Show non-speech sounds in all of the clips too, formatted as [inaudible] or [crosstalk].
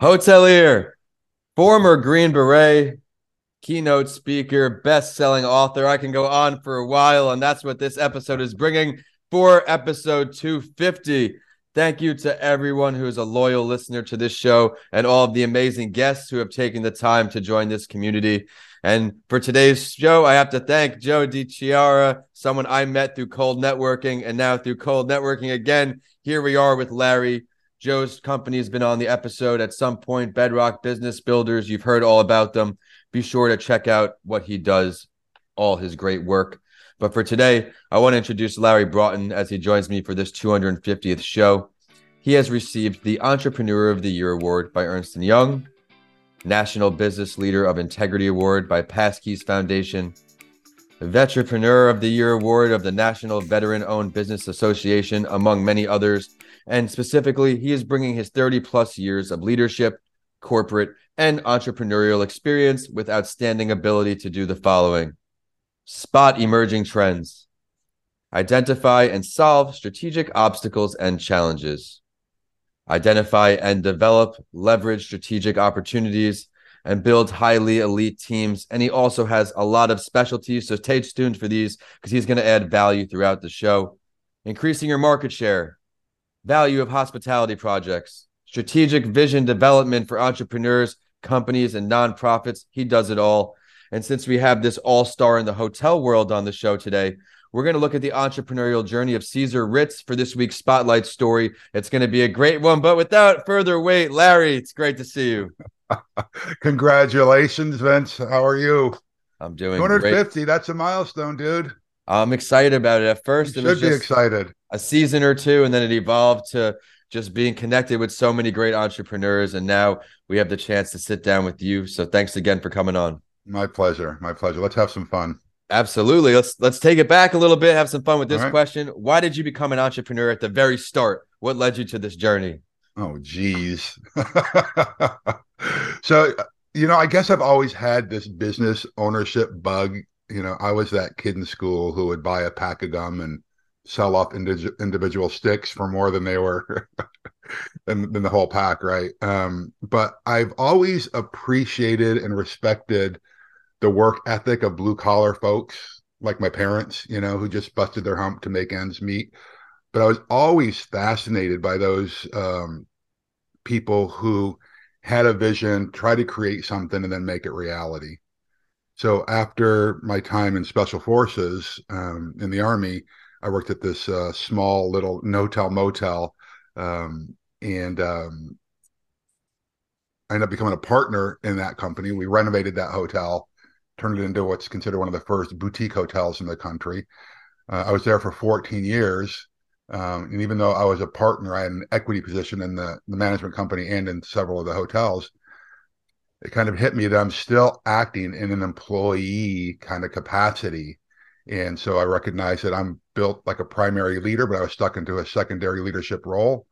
hotelier, former Green Beret, keynote speaker, best selling author. I can go on for a while, and that's what this episode is bringing for episode 250. Thank you to everyone who is a loyal listener to this show and all of the amazing guests who have taken the time to join this community. And for today's show, I have to thank Joe DiChiara, someone I met through cold networking, and now through cold networking again. Here we are with Larry. Joe's company has been on the episode at some point, Bedrock Business Builders. You've heard all about them. Be sure to check out what he does, all his great work. But for today, I want to introduce Larry Broughton as he joins me for this 250th show. He has received the Entrepreneur of the Year award by Ernst & Young, National Business Leader of Integrity Award by Passkeys Foundation, Veterpreneur of the Year award of the National Veteran Owned Business Association, among many others. And specifically, he is bringing his 30 plus years of leadership, corporate, and entrepreneurial experience with outstanding ability to do the following spot emerging trends, identify and solve strategic obstacles and challenges, identify and develop, leverage strategic opportunities, and build highly elite teams. And he also has a lot of specialties. So stay tuned for these because he's going to add value throughout the show. Increasing your market share, value of hospitality projects, strategic vision development for entrepreneurs, companies, and nonprofits. He does it all. And since we have this all star in the hotel world on the show today, we're going to look at the entrepreneurial journey of Caesar Ritz for this week's spotlight story. It's going to be a great one. But without further wait, Larry, it's great to see you. [laughs] Congratulations, Vince. How are you? I'm doing 250. Great. That's a milestone, dude. I'm excited about it. At first, you it was should be excited. A season or two, and then it evolved to just being connected with so many great entrepreneurs. And now we have the chance to sit down with you. So thanks again for coming on. My pleasure. My pleasure. Let's have some fun. Absolutely. Let's let's take it back a little bit, have some fun with this right. question. Why did you become an entrepreneur at the very start? What led you to this journey? Oh, geez. [laughs] so, you know, I guess I've always had this business ownership bug. You know, I was that kid in school who would buy a pack of gum and sell off indi- individual sticks for more than they were [laughs] than, than the whole pack, right? Um, but I've always appreciated and respected the work ethic of blue collar folks like my parents, you know, who just busted their hump to make ends meet. But I was always fascinated by those um, people who had a vision, try to create something, and then make it reality. So after my time in special forces um, in the army, I worked at this uh, small little no-tell motel, um, and um, I ended up becoming a partner in that company. We renovated that hotel, turned it into what's considered one of the first boutique hotels in the country. Uh, I was there for 14 years. Um, and even though I was a partner, I had an equity position in the, the management company and in several of the hotels. It kind of hit me that I'm still acting in an employee kind of capacity. And so I recognize that I'm built like a primary leader, but I was stuck into a secondary leadership role.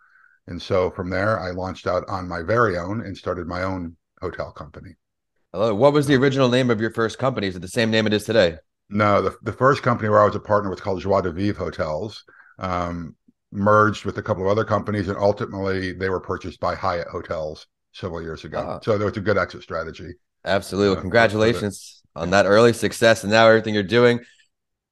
And so from there, I launched out on my very own and started my own hotel company. Hello. What was the original name of your first company? Is it the same name it is today? No, the, the first company where I was a partner was called Joie de Vivre Hotels um, merged with a couple of other companies, and ultimately they were purchased by Hyatt Hotels several years ago. Uh, so there was a good exit strategy. Absolutely. Uh, Congratulations on that early success and now everything you're doing.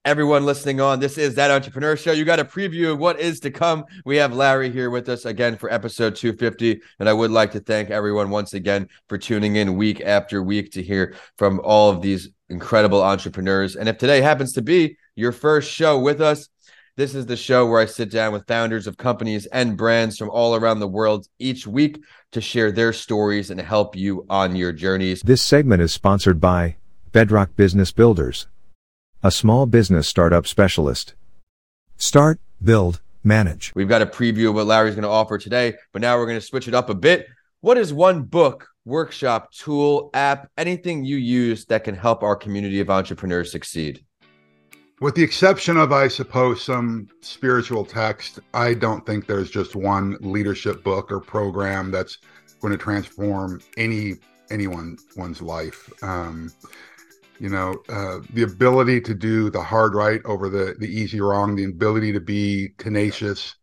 Everyone listening on, this is that entrepreneur show. You got a preview of what is to come. We have Larry here with us again for episode 250. And I would like to thank everyone once again for tuning in week after week to hear from all of these incredible entrepreneurs. And if today happens to be your first show with us, this is the show where I sit down with founders of companies and brands from all around the world each week to share their stories and help you on your journeys. This segment is sponsored by Bedrock Business Builders, a small business startup specialist. Start, build, manage. We've got a preview of what Larry's going to offer today, but now we're going to switch it up a bit. What is one book, workshop, tool, app, anything you use that can help our community of entrepreneurs succeed? With the exception of, I suppose, some spiritual text, I don't think there's just one leadership book or program that's going to transform any anyone one's life. Um, you know, uh, the ability to do the hard right over the the easy wrong, the ability to be tenacious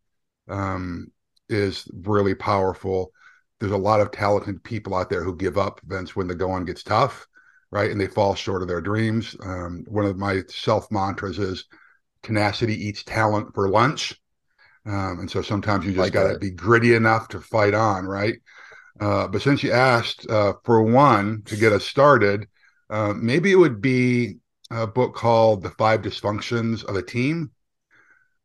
um, is really powerful. there's a lot of talented people out there who give up, Vince, when the going gets tough, right? And they fall short of their dreams. Um, one of my self mantras is tenacity eats talent for lunch. Um, and so sometimes you just Like got to be gritty enough to fight on, right? Uh, but since you asked, uh, for one, to get us started, uh, maybe it would be a book called The Five Dysfunctions of a Team.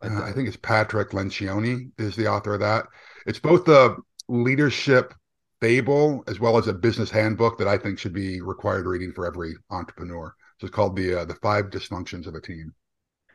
Uh. I think it's Patrick Lencioni is the author of that. It's both a leadership fable as well as a business handbook that I think should be required reading for every entrepreneur. So it's called the uh, the Five Dysfunctions of a Team.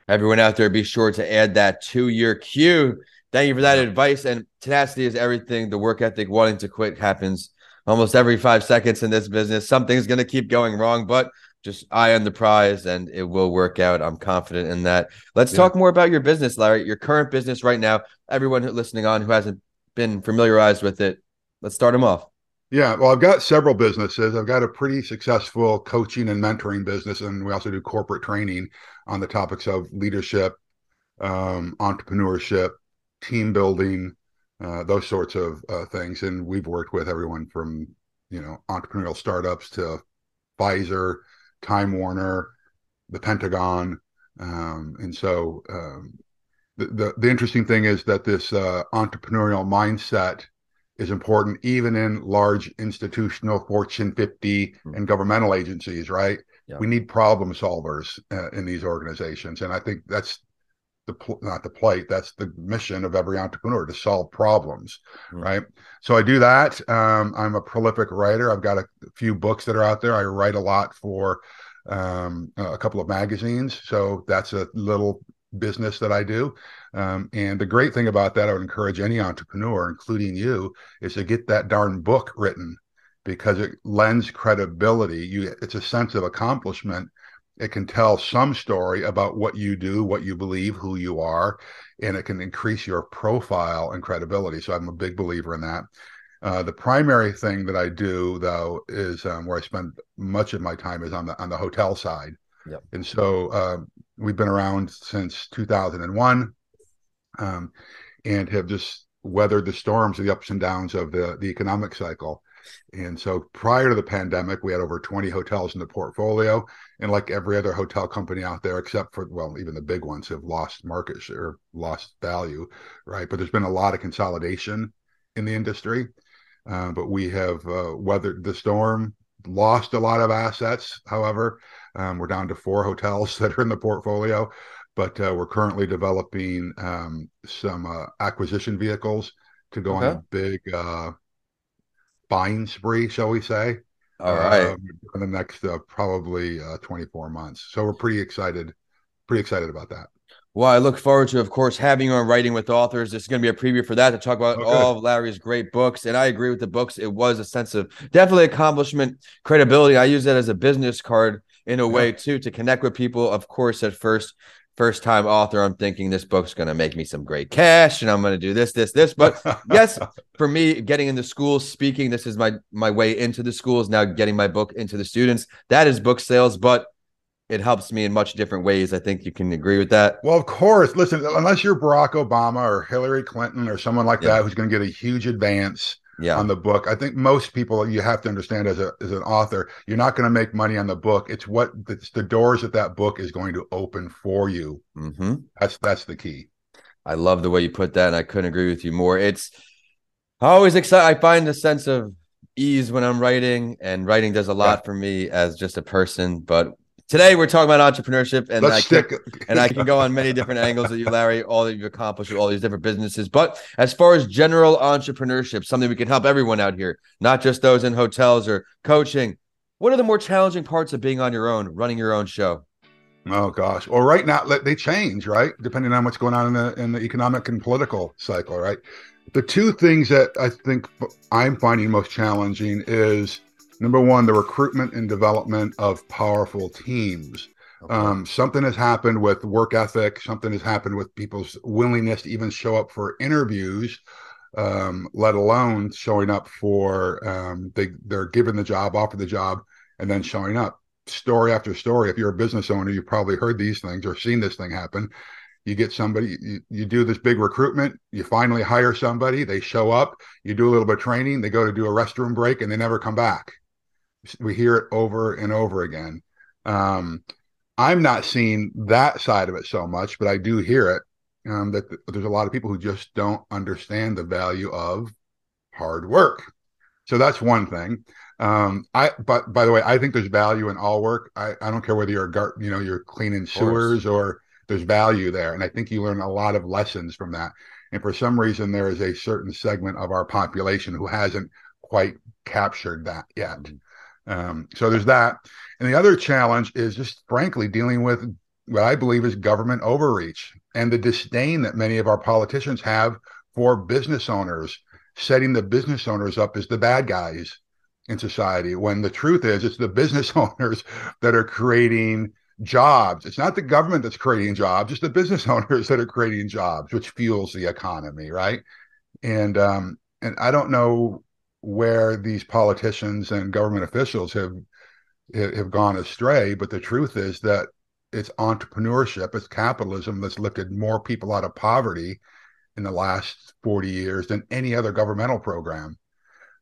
Everyone out there, be sure to add that to your queue. Thank you for that advice. And tenacity is everything. The work ethic, wanting to quit happens almost every five seconds in this business. Something's going to keep going wrong, but just eye on the prize and it will work out. I'm confident in that. Let's Yeah. talk more about your business, Larry, your current business right now. Everyone who- listening on who hasn't been familiarized with it, let's start them off. Yeah, well, I've got several businesses. I've got a pretty successful coaching and mentoring business, and we also do corporate training on the topics of leadership, um, entrepreneurship, team building, uh, those sorts of uh, things. And we've worked with everyone from you know entrepreneurial startups to Pfizer, Time Warner, the Pentagon, um, and so um, the, the the interesting thing is that this uh, entrepreneurial mindset is important even in large institutional Fortune 50 and governmental agencies, right? Yeah. We need problem solvers uh, in these organizations. And I think that's the, pl- not the plight, that's the mission of every entrepreneur to solve problems, Mm. right? So I do that. Um, I'm a prolific writer. I've got a few books that are out there. I write a lot for um, a couple of magazines. So that's a little business that I do. Um, and the great thing about that, I would encourage any entrepreneur, including you, is to get that darn book written because it lends credibility. You, it's a sense of accomplishment. It can tell some story about what you do, what you believe, who you are, and it can increase your profile and credibility. So I'm a big believer in that. Uh, the primary thing that I do, though, is um, where I spend much of my time is on the on the hotel side. Yep. And so uh, we've been around since 2001 um, and have just weathered the storms the ups and downs of the, the economic cycle. And so prior to the pandemic, we had over 20 hotels in the portfolio. And like every other hotel company out there, except for, well, even the big ones have lost market share, lost value, right? But there's been a lot of consolidation in the industry. Uh, but we have uh, weathered the storm, lost a lot of assets. However, um, we're down to four hotels [laughs] that are in the portfolio, but uh, we're currently developing um, some uh, acquisition vehicles to go on a big uh, buying spree, shall we say? All right. um, in the next uh, probably uh, 24 months. So we're pretty excited, pretty excited about that. Well, I look forward to, of course, having you on Writing with Authors. This is going to be a preview for that to talk about Okay. all of Larry's great books. And I agree with the books. It was a sense of definitely accomplishment, credibility. I use that as a business card in a way too to connect with people. Of course, at first, first time author, I'm thinking this book's going to make me some great cash, and I'm going to do this, this, this. But yes, [laughs] for me, getting into schools, speaking, this is my my way into the schools. Now, getting my book into the students, that is book sales, but it helps me in much different ways. I think you can agree with that. Well, of course. Listen, unless you're Barack Obama or Hillary Clinton or someone like Yeah. that who's going to get a huge advance Yeah. on the book, I think most people you have to understand as a as an author, you're not going to make money on the book. It's what it's the doors that that book is going to open for you. hmm That's that's the key. I love the way you put that, and I couldn't agree with you more. It's I always excited. I find a sense of ease when I'm writing, and writing does a lot for me as just a person. But today we're talking about entrepreneurship, and I Let's can, stick. and I can go on many different [laughs] angles that you, Larry, all that you've accomplished with all these different businesses. But as far as general entrepreneurship, something we can help everyone out here, not just those in hotels or coaching. What are the more challenging parts of being on your own, running your own show? Oh gosh. Well, right now let- they change, right? Depending on what's going on in the in the economic and political cycle, right? The two things that I think I'm finding most challenging is number one, the recruitment and development of powerful teams. Okay. Um, something has happened with work ethic. Something has happened with people's willingness to even show up for interviews, um, let alone showing up for um, they they're given the job, offered the job, and then showing up. Story after story. If you're a business owner, you've probably heard these things or seen this thing happen. You get somebody, you, you do this big recruitment, you finally hire somebody, they show up, you do a little bit of training, they go to do a restroom break, and they never come back. We hear it over and over again. Um, I'm not seeing that side of it so much, but I do hear it um, that th- there's a lot of people who just don't understand the value of hard work. So that's one thing. Um, I but by the way, I think there's value in all work. I, I don't care whether you're a gar- you know you're cleaning sewers or there's value there, and I think you learn a lot of lessons from that. And for some reason, there is a certain segment of our population who hasn't quite captured that yet. Um, so there's that. And the other challenge is just frankly dealing with what I believe is government overreach and the disdain that many of our politicians have for business owners, setting the business owners up as the bad guys in society when the truth is it's the business [laughs] owners that are creating jobs. It's not the government that's creating jobs, it's the business [laughs] owners that are creating jobs, which fuels the economy, right? And um, and I don't know where these politicians and government officials have have gone astray, but the truth is that it's entrepreneurship, it's capitalism that's lifted more people out of poverty in the last 40 years than any other governmental program.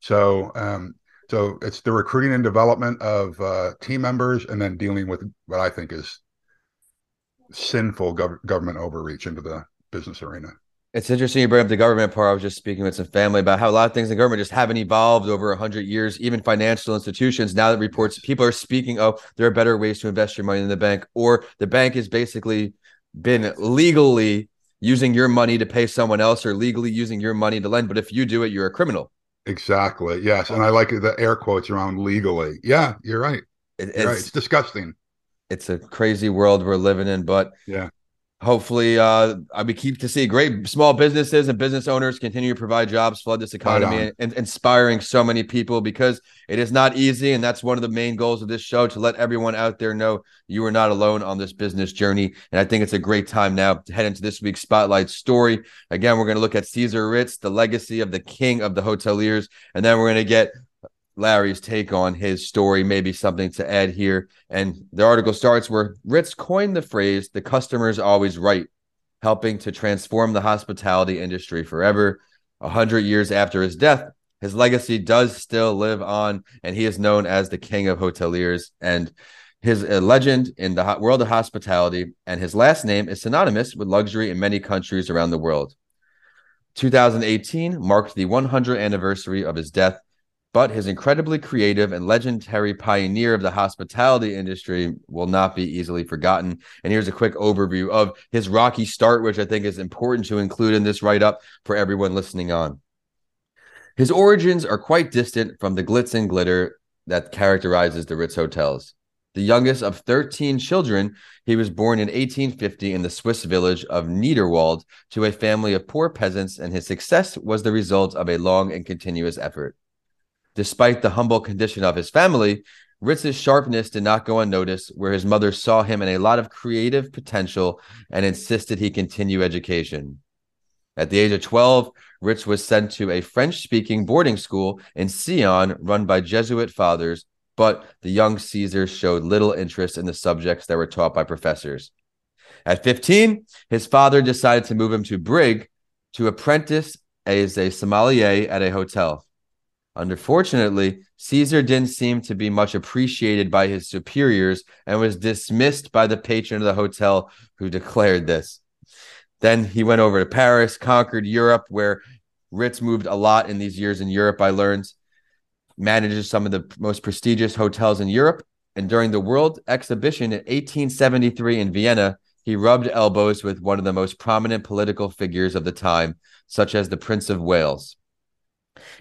So um, so it's the recruiting and development of uh, team members, and then dealing with what I think is sinful gov- government overreach into the business arena. It's interesting you bring up the government part. I was just speaking with some family about how a lot of things in government just haven't evolved over 100 years, even financial institutions. Now that reports, people are speaking, oh, there are better ways to invest your money in the bank, or the bank has basically been legally using your money to pay someone else or legally using your money to lend. But if you do it, you're a criminal. Exactly. Yes, and I like the air quotes around legally. Yeah, you're right. It, it's, you're right. it's disgusting. It's a crazy world we're living in, but yeah, hopefully uh we keep to see great small businesses and business owners continue to provide jobs flood this economy right and, and, inspiring so many people because it is not easy and that's one of the main goals of this show to let everyone out there know you are not alone on this business journey. And i think it's a great time now to head into this week's spotlight story. Again we're going to look at caesar ritz the legacy of the king of the hoteliers and then we're going to get Larry's take on his story, maybe something to add here. And the article starts where Ritz coined the phrase, the customer is always right, helping to transform the hospitality industry forever. A hundred years after his death, his legacy does still live on, and he is known as the king of hoteliers. And his a legend in the world of hospitality, and his last name is synonymous with luxury in many countries around the world. 2018 marked the 100th anniversary of his death but his incredibly creative and legendary pioneer of the hospitality industry will not be easily forgotten. And here's a quick overview of his rocky start, which I think is important to include in this write up for everyone listening on. His origins are quite distant from the glitz and glitter that characterizes the Ritz hotels. The youngest of 13 children, he was born in 1850 in the Swiss village of Niederwald to a family of poor peasants, and his success was the result of a long and continuous effort. Despite the humble condition of his family, Ritz's sharpness did not go unnoticed, where his mother saw him in a lot of creative potential and insisted he continue education. At the age of 12, Ritz was sent to a French speaking boarding school in Sion run by Jesuit fathers, but the young Caesar showed little interest in the subjects that were taught by professors. At 15, his father decided to move him to Brig to apprentice as a sommelier at a hotel. Unfortunately, Caesar didn't seem to be much appreciated by his superiors and was dismissed by the patron of the hotel who declared this. Then he went over to Paris, conquered Europe, where Ritz moved a lot in these years in Europe, I learned, manages some of the most prestigious hotels in Europe. And during the World Exhibition in 1873 in Vienna, he rubbed elbows with one of the most prominent political figures of the time, such as the Prince of Wales.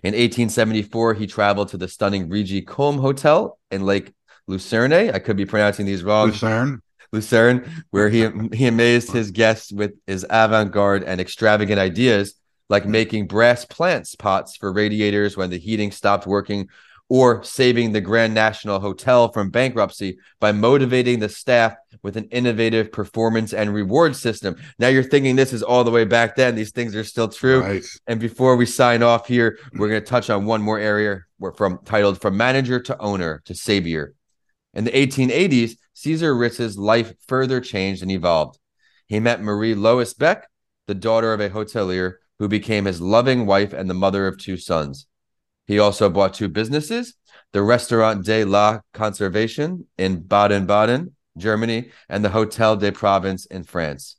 In 1874, he traveled to the stunning Rigi Kulm Hotel in Lake Lucerne. I could be pronouncing these wrong. Lucerne. Lucerne, where he he amazed his guests with his avant-garde and extravagant ideas, like making brass plants pots for radiators when the heating stopped working, or saving the Grand National Hotel from bankruptcy by motivating the staff with an innovative performance and reward system. Now you're thinking this is all the way back then. These things are still true. Right. And before we sign off here, we're going to touch on one more area We're from titled From Manager to Owner to Savior. In the 1880s, Caesar Ritz's life further changed and evolved. he met Marie Lois Beck, the daughter of a hotelier who became his loving wife and the mother of two sons. He also bought two businesses the Restaurant de la Conservation in Baden Baden, Germany, and the Hotel de Provence in France.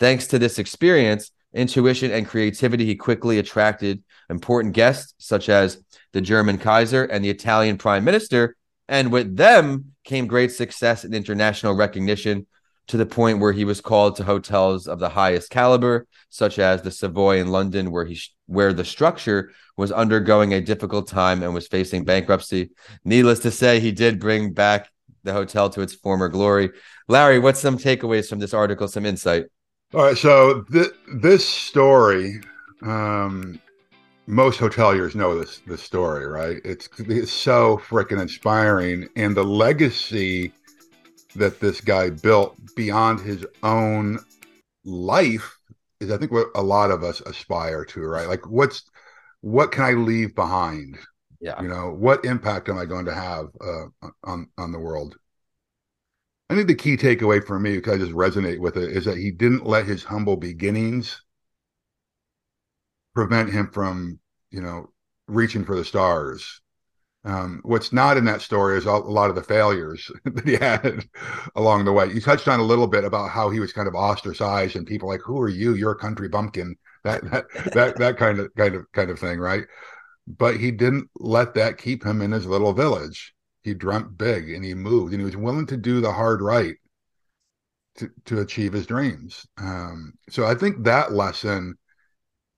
Thanks to this experience, intuition, and creativity, he quickly attracted important guests such as the German Kaiser and the Italian Prime Minister. And with them came great success and international recognition to the point where he was called to hotels of the highest caliber, such as the Savoy in London, where he where the structure was undergoing a difficult time and was facing bankruptcy. Needless to say, he did bring back the hotel to its former glory. Larry, what's some takeaways from this article? Some insight. All right, so th- this story, um, most hoteliers know this this story, right? It's it's so freaking inspiring, and the legacy that this guy built beyond his own life is I think what a lot of us aspire to, right? Like what's what can I leave behind? Yeah. You know, what impact am I going to have uh, on on the world? I think the key takeaway for me, because I just resonate with it, is that he didn't let his humble beginnings prevent him from, you know, reaching for the stars. Um, what's not in that story is a lot of the failures [laughs] that he had along the way. You touched on a little bit about how he was kind of ostracized, and people like, "Who are you? You're a country bumpkin." [laughs] That that that that kind of kind of kind of thing, right? But he didn't let that keep him in his little village. He dreamt big, and he moved, and he was willing to do the hard right to to achieve his dreams. Um, so I think that lesson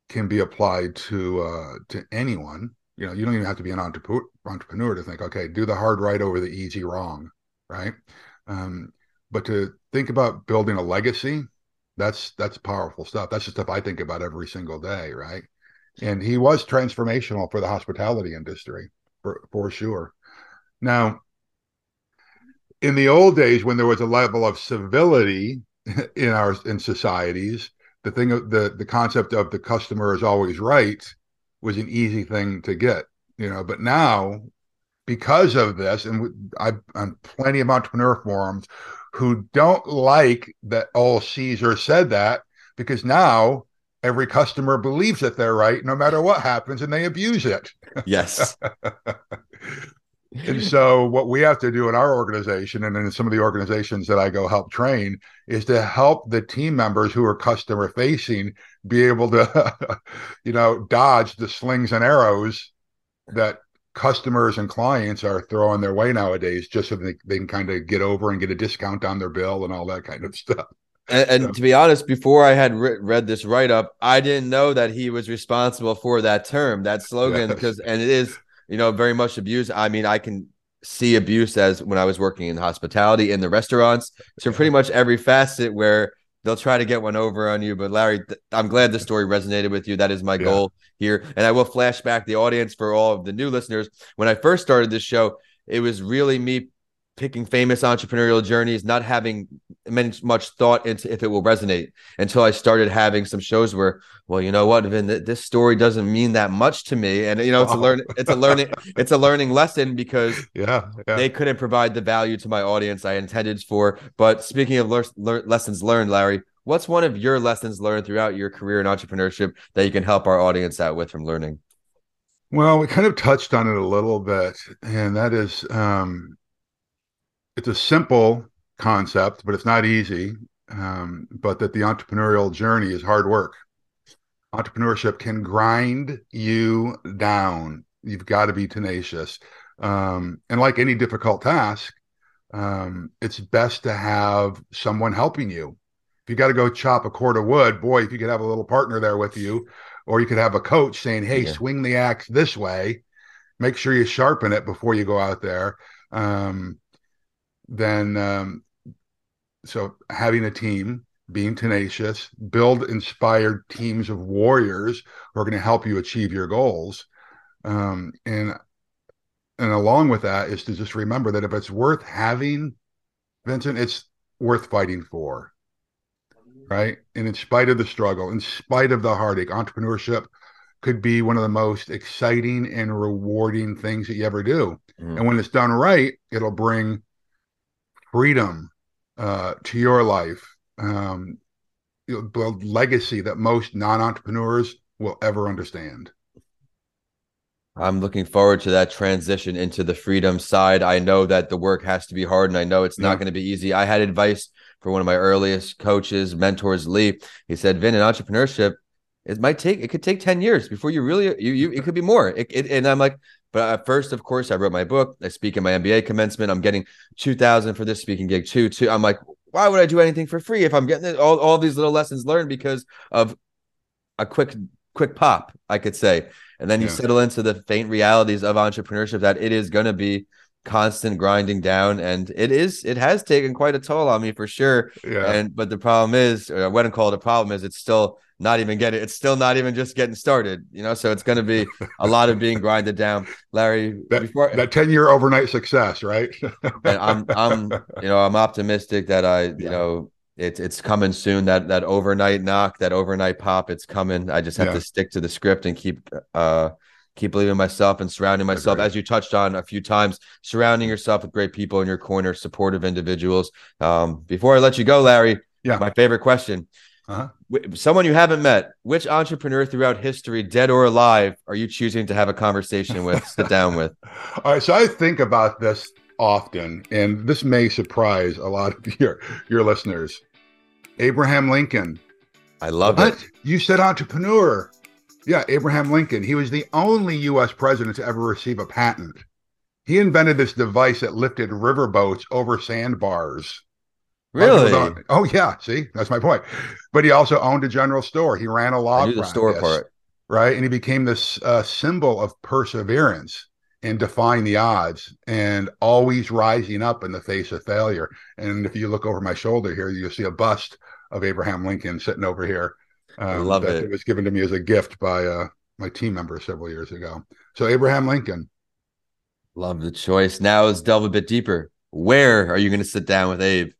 can be applied to uh, to anyone you know you don't even have to be an entrepreneur to think okay do the hard right over the easy wrong right? Um, but to think about building a legacy that's that's powerful stuff. That's the stuff i think about every single day right? And he was transformational for the hospitality industry for, for sure. Now in the old days when there was a level of civility [laughs] in our in societies the thing the the concept of the customer is always right was an easy thing to get, you know. But now, because of this, and I've on plenty of entrepreneur forums who don't like that all Caesar said that because now every customer believes that they're right no matter what happens and they abuse it. Yes. [laughs] and so what we have to do in our organization and in some of the organizations that I go help train is to help the team members who are customer facing be able to [laughs] you know dodge the slings and arrows that customers and clients are throwing their way nowadays just so they, they can kind of get over and get a discount on their bill and all that kind of stuff and, and so. to be honest before i had re- read this write-up i didn't know that he was responsible for that term that slogan because yes. and it is you know, very much abused. I mean, I can see abuse as when I was working in hospitality in the restaurants. So pretty much every facet where they'll try to get one over on you. But Larry, th- I'm glad the story resonated with you. That is my yeah. goal here. And I will flash back the audience for all of the new listeners. When I first started this show, it was really me picking famous entrepreneurial journeys, not having much thought into if it will resonate until I started having some shows where, well, you know what, Vin, this story doesn't mean that much to me, and you know, it's a learn, [laughs] it's a learning, it's a learning lesson because yeah, yeah, they couldn't provide the value to my audience I intended for. But speaking of le- le- lessons learned, Larry, what's one of your lessons learned throughout your career in entrepreneurship that you can help our audience out with from learning? Well, we kind of touched on it a little bit, and that is um, it's a simple concept, but it's not easy. Um, but that the entrepreneurial journey is hard work. Entrepreneurship can grind you down. You've got to be tenacious. Um, and like any difficult task, um, it's best to have someone helping you. If you got to go chop a cord of wood, boy, if you could have a little partner there with you, or you could have a coach saying, "Hey, yeah. swing the axe this way." Make sure you sharpen it before you go out there. Um, then um, so having a team being tenacious build inspired teams of warriors who are going to help you achieve your goals. Um, and and along with that is to just remember that if it's worth having vincent it's worth fighting for right? And in spite of the struggle in spite of the heartache entrepreneurship could be one of the most exciting and rewarding things that you ever do. Mm. and when it's done right it'll bring freedom uh, to your life, um, you know, legacy that most non-entrepreneurs will ever understand. I'm looking forward to that transition into the freedom side. I know that the work has to be hard and I know it's not going to be easy. I had advice for one of my earliest coaches, mentors, Lee. He said, Vin, in entrepreneurship, it might take, it could take 10 years before you really, you, you it could be more. It, it, and I'm like, but at first, of course, I wrote my book. I speak in my MBA commencement. I'm getting 2000 for this speaking gig too. too. I'm like, why would I do anything for free if I'm getting it- all, all these little lessons learned because of a quick, quick pop, I could say. And then you Yeah. settle into the faint realities of entrepreneurship that it is going to be constant grinding down. And it is, it has taken quite a toll on me for sure. Yeah. And, but the problem is, or I wouldn't call it a problem, is it's still not even getting, it's still not even just getting started, you know? So it's going to be a lot of being grinded down. Larry, [laughs] that, before, that 10 year overnight success, right? [laughs] and I'm I'm you know I'm optimistic that I you Yeah. know it's it's coming soon that that overnight knock that overnight pop it's coming I just have Yeah. to stick to the script and keep uh keep believing in myself and surrounding myself Agreed. as you touched on a few times surrounding yourself with great people in your corner supportive individuals um before I let you go Larry Yeah. my favorite question Uh-huh. Someone you haven't met which entrepreneur throughout history dead or alive are you choosing to have a conversation with [laughs] sit down with All right, so I think about this often, and this may surprise a lot of [laughs] your your listeners. Abraham Lincoln. I love it You said entrepreneur. Yeah, Abraham Lincoln. He was the only U.S. president to ever receive a patent. He invented this device that lifted riverboats over sandbars. A lot of people really Oh yeah, see, that's my point. But he also owned a general store. He ran a log knew the store yes, part right? And he became this uh, symbol of perseverance and defying the odds and always rising up in the face of failure. And if you look over my shoulder here, you'll see a bust of Abraham Lincoln sitting over here. Um, love that it. was given to me as a gift by uh, my team member several years ago. So Abraham Lincoln. Love the choice. Now let's delve a bit deeper. Where are you going to sit down with Abe?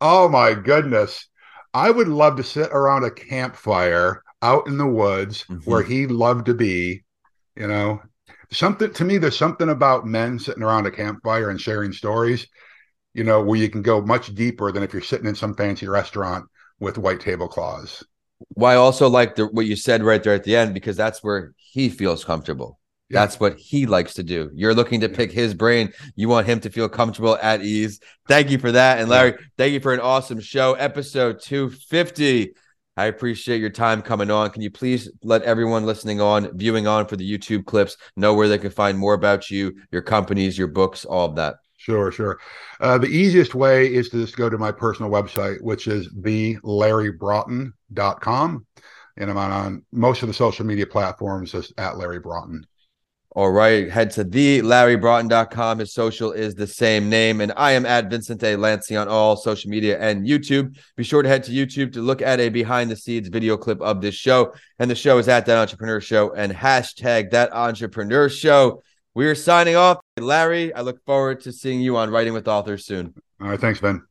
Oh my goodness. I would love to sit around a campfire out in the woods Mhm. where he loved to be. You know, something to me, there's something about men sitting around a campfire and sharing stories, you know, where you can go much deeper than if you're sitting in some fancy restaurant with white tablecloths. Why I also like the, what you said right there at the end because that's where he feels comfortable. Yeah. That's what he likes to do. You're looking to pick his brain. You want him to feel comfortable at ease. Thank you for that. And Larry, thank you for an awesome show. Episode 250. I appreciate your time coming on. Can you please let everyone listening on, viewing on for the YouTube clips, know where they can find more about you, your companies, your books, all of that? Sure, sure. Uh, the easiest way is to just go to my personal website, which is thelarrybroughton.com. And I'm on, most of the social media platforms as at Larry Broughton. All right, head to the LarryBroughton.com. His social is the same name. And I am at Vincent A. On all social media and YouTube. Be sure to head to YouTube to look at a behind the scenes video clip of this show. And the show is at That Entrepreneur Show and hashtag That Entrepreneur Show. We are signing off. Larry, I look forward to seeing you on Writing with Authors soon. All right. Thanks, Ben.